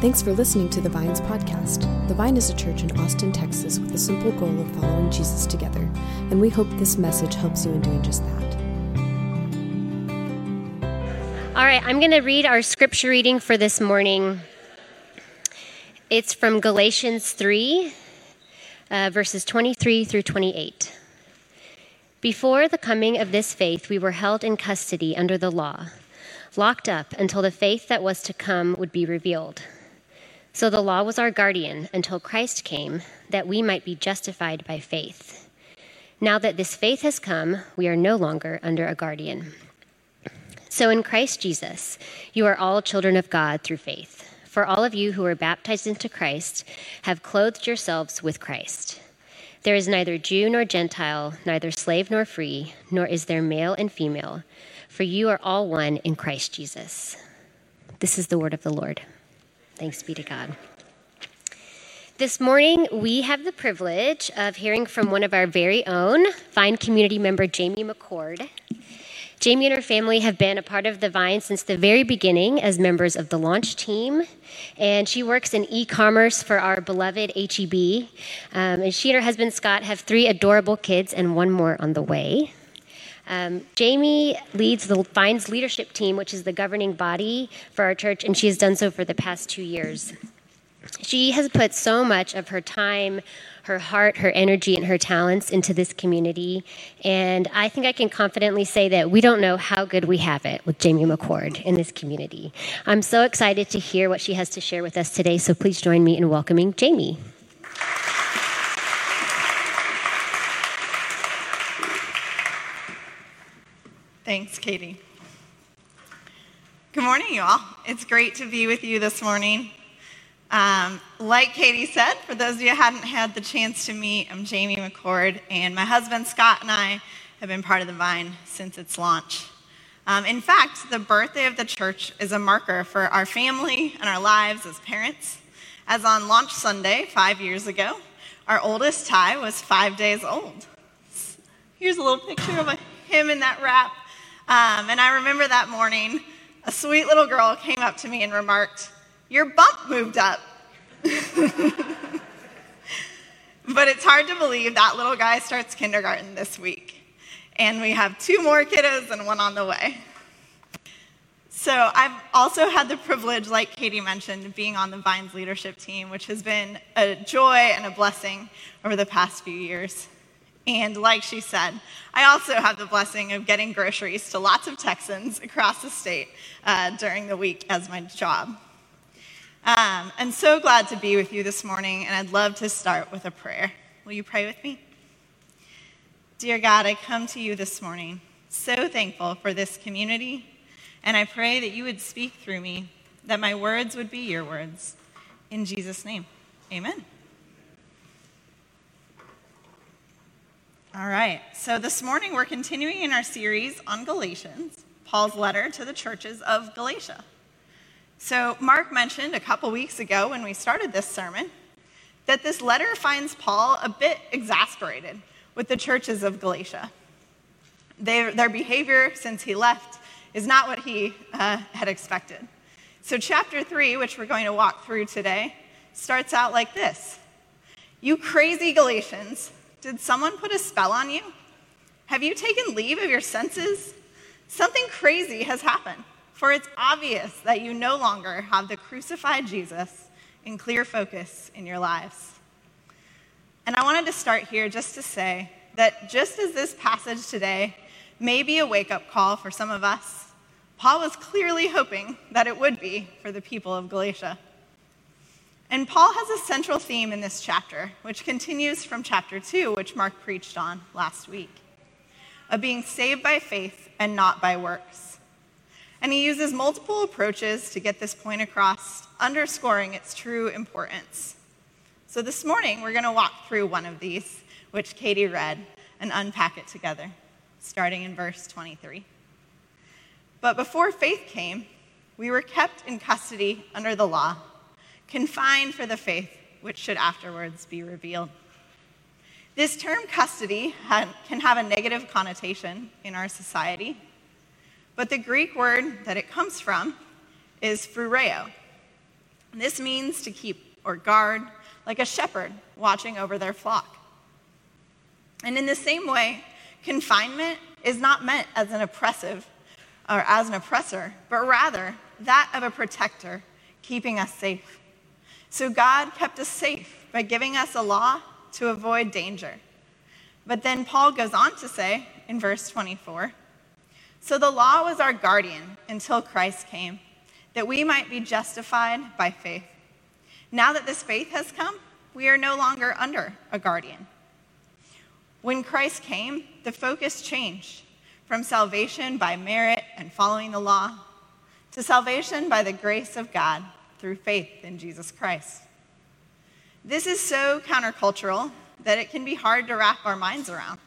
Thanks for listening to the Vines podcast. The Vine is a church in Austin, Texas, with the simple goal of following Jesus together, and we hope this message helps you in doing just that. All right, I'm going to read our scripture reading for this morning. It's from Galatians 3, uh, verses 23 through 28. Before the coming of this faith, we were held in custody under the law, locked up until the faith that was to come would be revealed. So the law was our guardian until Christ came, that we might be justified by faith. Now that this faith has come, we are no longer under a guardian. So in Christ Jesus, you are all children of God through faith. For all of you who are baptized into Christ have clothed yourselves with Christ. There is neither Jew nor Gentile, neither slave nor free, nor is there male and female, for you are all one in Christ Jesus. This is the word of the Lord. Thanks be to God. This morning, we have the privilege of hearing from one of our very own Vine community member, Jaimee McCord. Jaimee and her family have been a part of the Vine since the very beginning as members of the launch team. And she works in e commerce for our beloved HEB. Um, and she and her husband, Scott, have three adorable kids and one more on the way. Um, Jaimee leads the Vines leadership team, which is the governing body for our church, and she has done so for the past two years. She has put so much of her time, her heart, her energy, and her talents into this community. And I think I can confidently say that we don't know how good we have it with Jaimee McCord in this community. I'm so excited to hear what she has to share with us today, so please join me in welcoming Jaimee. Thanks, Katie. Good morning, you all. It's great to be with you this morning. Um, like Katie said, for those of you who hadn't had the chance to meet, I'm Jaimee McCord, and my husband Scott and I have been part of the Vine since its launch. Um, in fact, the birthday of the church is a marker for our family and our lives as parents. As on launch Sunday, five years ago, our oldest Ty was five days old. Here's a little picture of him in that wrap. Um, and I remember that morning, a sweet little girl came up to me and remarked, Your bump moved up. but it's hard to believe that little guy starts kindergarten this week. And we have two more kiddos and one on the way. So I've also had the privilege, like Katie mentioned, of being on the Vines leadership team, which has been a joy and a blessing over the past few years. And like she said, I also have the blessing of getting groceries to lots of Texans across the state uh, during the week as my job. Um, I'm so glad to be with you this morning, and I'd love to start with a prayer. Will you pray with me? Dear God, I come to you this morning so thankful for this community, and I pray that you would speak through me, that my words would be your words. In Jesus' name, amen. All right, so this morning we're continuing in our series on Galatians, Paul's letter to the churches of Galatia. So, Mark mentioned a couple weeks ago when we started this sermon that this letter finds Paul a bit exasperated with the churches of Galatia. Their, their behavior since he left is not what he uh, had expected. So, chapter 3, which we're going to walk through today, starts out like this You crazy Galatians did someone put a spell on you? Have you taken leave of your senses? Something crazy has happened, for it's obvious that you no longer have the crucified Jesus in clear focus in your lives. And I wanted to start here just to say that just as this passage today may be a wake up call for some of us, Paul was clearly hoping that it would be for the people of Galatia. And Paul has a central theme in this chapter, which continues from chapter 2, which Mark preached on last week, of being saved by faith and not by works. And he uses multiple approaches to get this point across, underscoring its true importance. So this morning, we're going to walk through one of these, which Katie read, and unpack it together, starting in verse 23. But before faith came, we were kept in custody under the law confined for the faith which should afterwards be revealed. This term custody can have a negative connotation in our society, but the Greek word that it comes from is phroureo. This means to keep or guard like a shepherd watching over their flock. And in the same way, confinement is not meant as an oppressive or as an oppressor, but rather that of a protector, keeping us safe. So God kept us safe by giving us a law to avoid danger. But then Paul goes on to say in verse 24 So the law was our guardian until Christ came, that we might be justified by faith. Now that this faith has come, we are no longer under a guardian. When Christ came, the focus changed from salvation by merit and following the law to salvation by the grace of God through faith in Jesus Christ. This is so countercultural that it can be hard to wrap our minds around.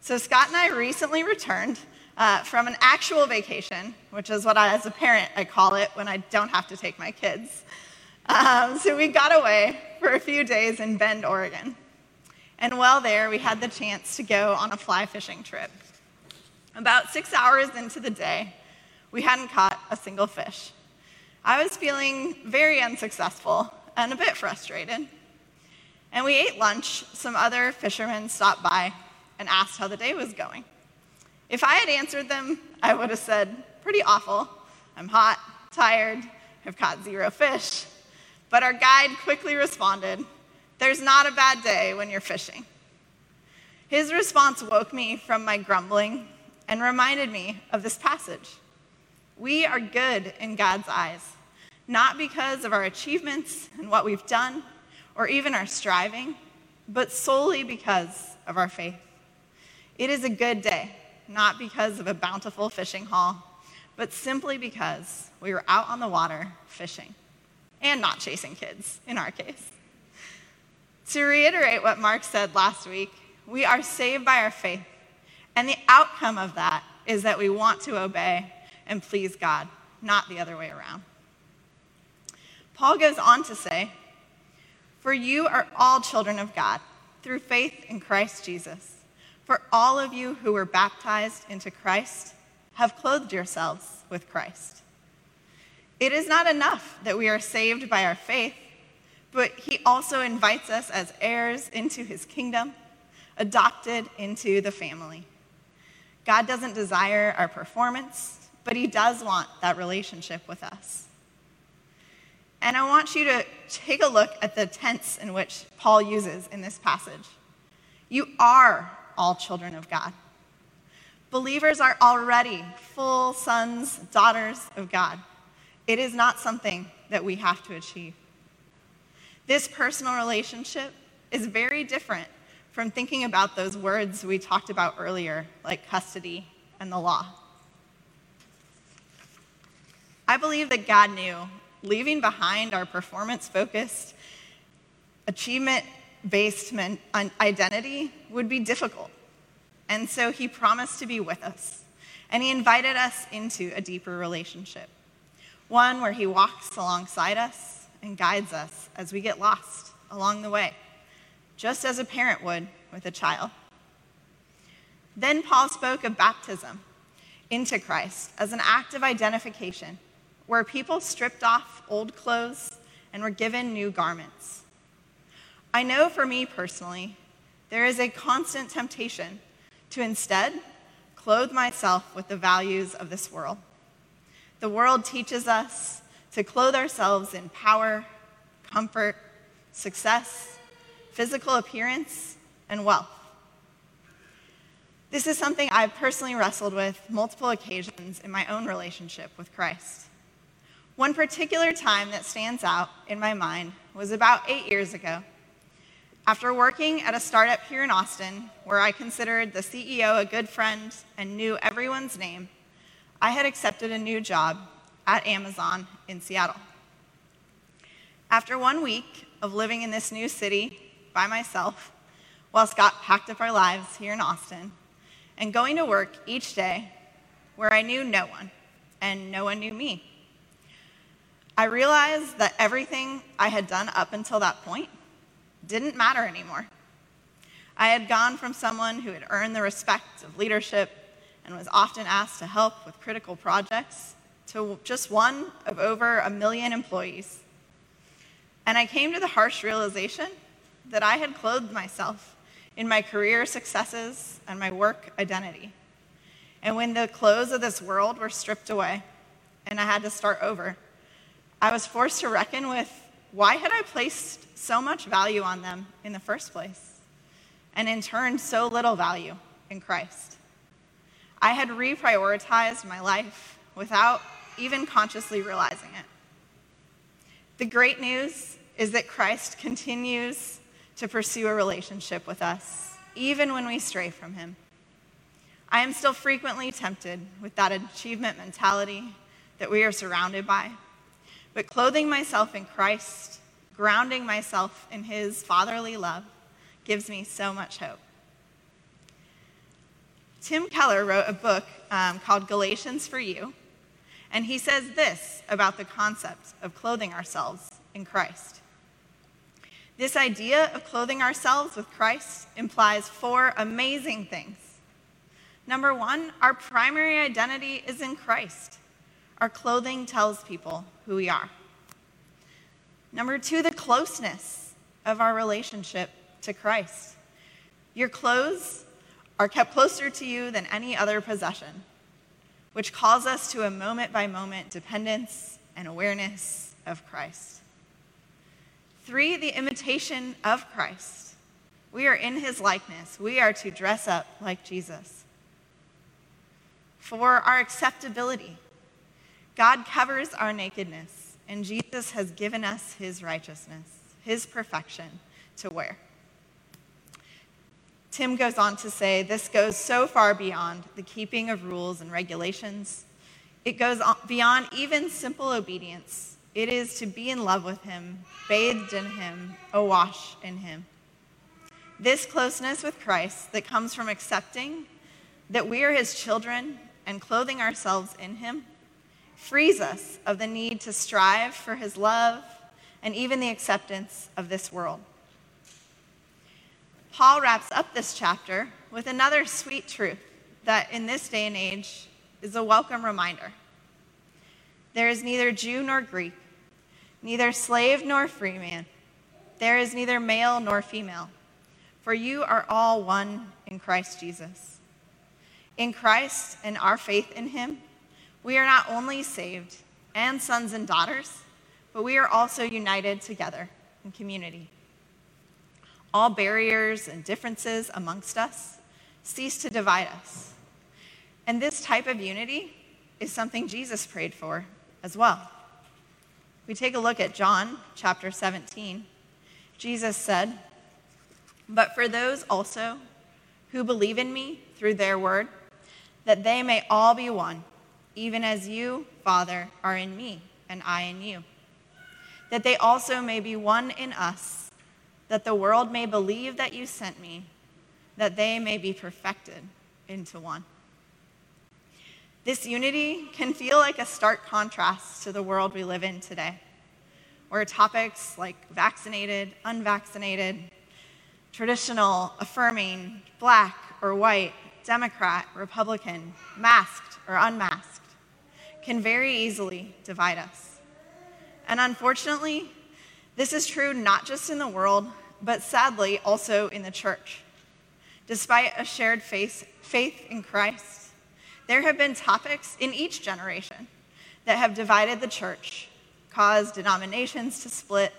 So, Scott and I recently returned uh, from an actual vacation, which is what I, as a parent, I call it when I don't have to take my kids. Um, so, we got away for a few days in Bend, Oregon. And while there, we had the chance to go on a fly fishing trip. About six hours into the day, we hadn't caught a single fish. I was feeling very unsuccessful and a bit frustrated. And we ate lunch. Some other fishermen stopped by and asked how the day was going. If I had answered them, I would have said, Pretty awful. I'm hot, tired, have caught zero fish. But our guide quickly responded, There's not a bad day when you're fishing. His response woke me from my grumbling and reminded me of this passage. We are good in God's eyes, not because of our achievements and what we've done, or even our striving, but solely because of our faith. It is a good day, not because of a bountiful fishing haul, but simply because we were out on the water fishing and not chasing kids, in our case. To reiterate what Mark said last week, we are saved by our faith, and the outcome of that is that we want to obey and please God, not the other way around. Paul goes on to say, for you are all children of God through faith in Christ Jesus. For all of you who were baptized into Christ have clothed yourselves with Christ. It is not enough that we are saved by our faith, but he also invites us as heirs into his kingdom, adopted into the family. God doesn't desire our performance, but he does want that relationship with us. And I want you to take a look at the tense in which Paul uses in this passage. You are all children of God. Believers are already full sons, daughters of God. It is not something that we have to achieve. This personal relationship is very different from thinking about those words we talked about earlier, like custody and the law. I believe that God knew leaving behind our performance focused, achievement based identity would be difficult. And so he promised to be with us. And he invited us into a deeper relationship, one where he walks alongside us and guides us as we get lost along the way, just as a parent would with a child. Then Paul spoke of baptism into Christ as an act of identification where people stripped off old clothes and were given new garments. I know for me personally, there is a constant temptation to instead clothe myself with the values of this world. The world teaches us to clothe ourselves in power, comfort, success, physical appearance, and wealth. This is something I've personally wrestled with multiple occasions in my own relationship with Christ. One particular time that stands out in my mind was about eight years ago. After working at a startup here in Austin, where I considered the CEO a good friend and knew everyone's name, I had accepted a new job at Amazon in Seattle. After one week of living in this new city by myself, while Scott packed up our lives here in Austin, and going to work each day where I knew no one and no one knew me. I realized that everything I had done up until that point didn't matter anymore. I had gone from someone who had earned the respect of leadership and was often asked to help with critical projects to just one of over a million employees. And I came to the harsh realization that I had clothed myself in my career successes and my work identity. And when the clothes of this world were stripped away and I had to start over, I was forced to reckon with why had I placed so much value on them in the first place? And in turn, so little value in Christ. I had reprioritized my life without even consciously realizing it. The great news is that Christ continues to pursue a relationship with us, even when we stray from him. I am still frequently tempted with that achievement mentality that we are surrounded by, but clothing myself in Christ, grounding myself in his fatherly love, gives me so much hope. Tim Keller wrote a book um, called Galatians for You, and he says this about the concept of clothing ourselves in Christ. This idea of clothing ourselves with Christ implies four amazing things. Number one, our primary identity is in Christ. Our clothing tells people who we are. Number two, the closeness of our relationship to Christ. Your clothes are kept closer to you than any other possession, which calls us to a moment by moment dependence and awareness of Christ. Three, the imitation of Christ. We are in his likeness. We are to dress up like Jesus. Four, our acceptability. God covers our nakedness, and Jesus has given us his righteousness, his perfection to wear. Tim goes on to say this goes so far beyond the keeping of rules and regulations. It goes beyond even simple obedience. It is to be in love with Him, bathed in Him, awash in Him. This closeness with Christ that comes from accepting that we are His children and clothing ourselves in Him frees us of the need to strive for His love and even the acceptance of this world. Paul wraps up this chapter with another sweet truth that in this day and age is a welcome reminder. There is neither Jew nor Greek, neither slave nor free man. There is neither male nor female, for you are all one in Christ Jesus. In Christ and our faith in him, we are not only saved and sons and daughters, but we are also united together in community all barriers and differences amongst us cease to divide us. And this type of unity is something Jesus prayed for as well. We take a look at John chapter 17. Jesus said, But for those also who believe in me through their word, that they may all be one, even as you, Father, are in me and I in you, that they also may be one in us that the world may believe that you sent me, that they may be perfected into one. This unity can feel like a stark contrast to the world we live in today, where topics like vaccinated, unvaccinated, traditional, affirming, black or white, Democrat, Republican, masked or unmasked, can very easily divide us. And unfortunately, this is true not just in the world, but sadly also in the church. Despite a shared faith, faith in Christ, there have been topics in each generation that have divided the church, caused denominations to split,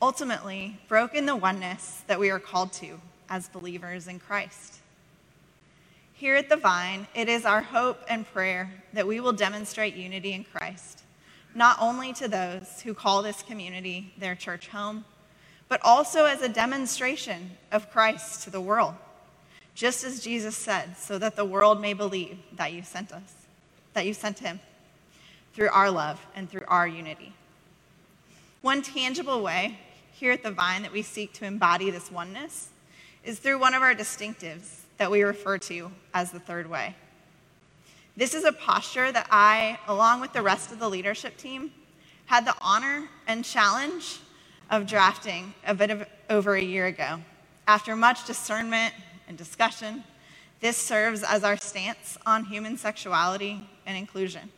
ultimately broken the oneness that we are called to as believers in Christ. Here at the Vine, it is our hope and prayer that we will demonstrate unity in Christ, not only to those who call this community their church home, but also as a demonstration of Christ to the world, just as Jesus said, so that the world may believe that you sent us, that you sent him through our love and through our unity. One tangible way here at the Vine that we seek to embody this oneness is through one of our distinctives that we refer to as the third way. This is a posture that I, along with the rest of the leadership team, had the honor and challenge of drafting a bit of over a year ago. After much discernment and discussion, this serves as our stance on human sexuality and inclusion.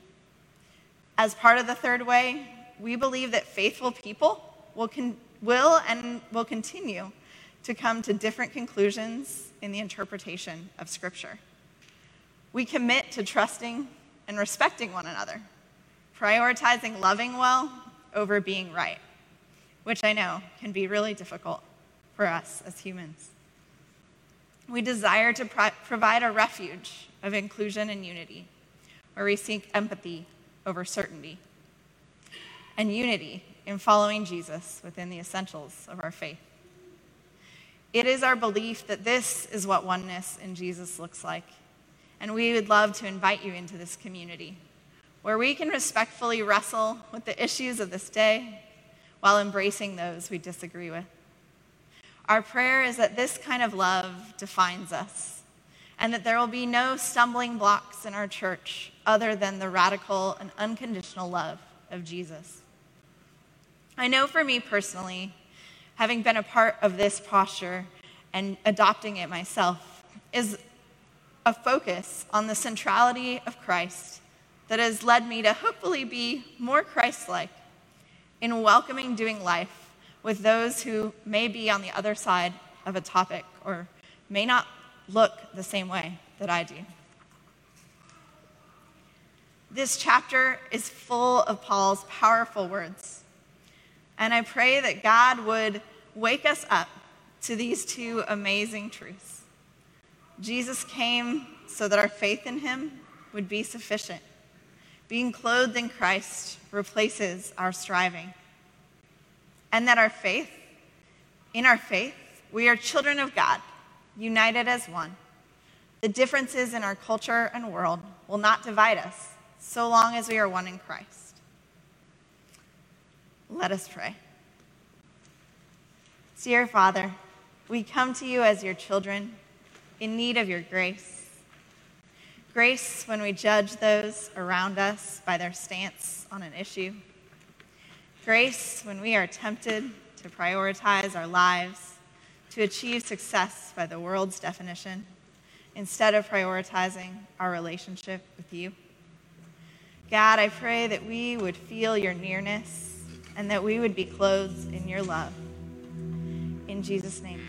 As part of the third way, we believe that faithful people will, con- will and will continue to come to different conclusions in the interpretation of Scripture. We commit to trusting and respecting one another, prioritizing loving well over being right, which I know can be really difficult for us as humans. We desire to pro- provide a refuge of inclusion and unity, where we seek empathy over certainty, and unity in following Jesus within the essentials of our faith. It is our belief that this is what oneness in Jesus looks like, and we would love to invite you into this community where we can respectfully wrestle with the issues of this day while embracing those we disagree with. Our prayer is that this kind of love defines us and that there will be no stumbling blocks in our church other than the radical and unconditional love of Jesus. I know for me personally, having been a part of this posture and adopting it myself, is a focus on the centrality of Christ that has led me to hopefully be more Christ like in welcoming doing life with those who may be on the other side of a topic or may not look the same way that I do. This chapter is full of Paul's powerful words. And I pray that God would wake us up to these two amazing truths. Jesus came so that our faith in him would be sufficient. Being clothed in Christ replaces our striving and that our faith, in our faith, we are children of God, united as one. The differences in our culture and world will not divide us so long as we are one in Christ. Let us pray. Dear Father, we come to you as your children in need of your grace. Grace when we judge those around us by their stance on an issue Grace when we are tempted to prioritize our lives to achieve success by the world's definition instead of prioritizing our relationship with you. God, I pray that we would feel your nearness and that we would be clothed in your love. In Jesus' name.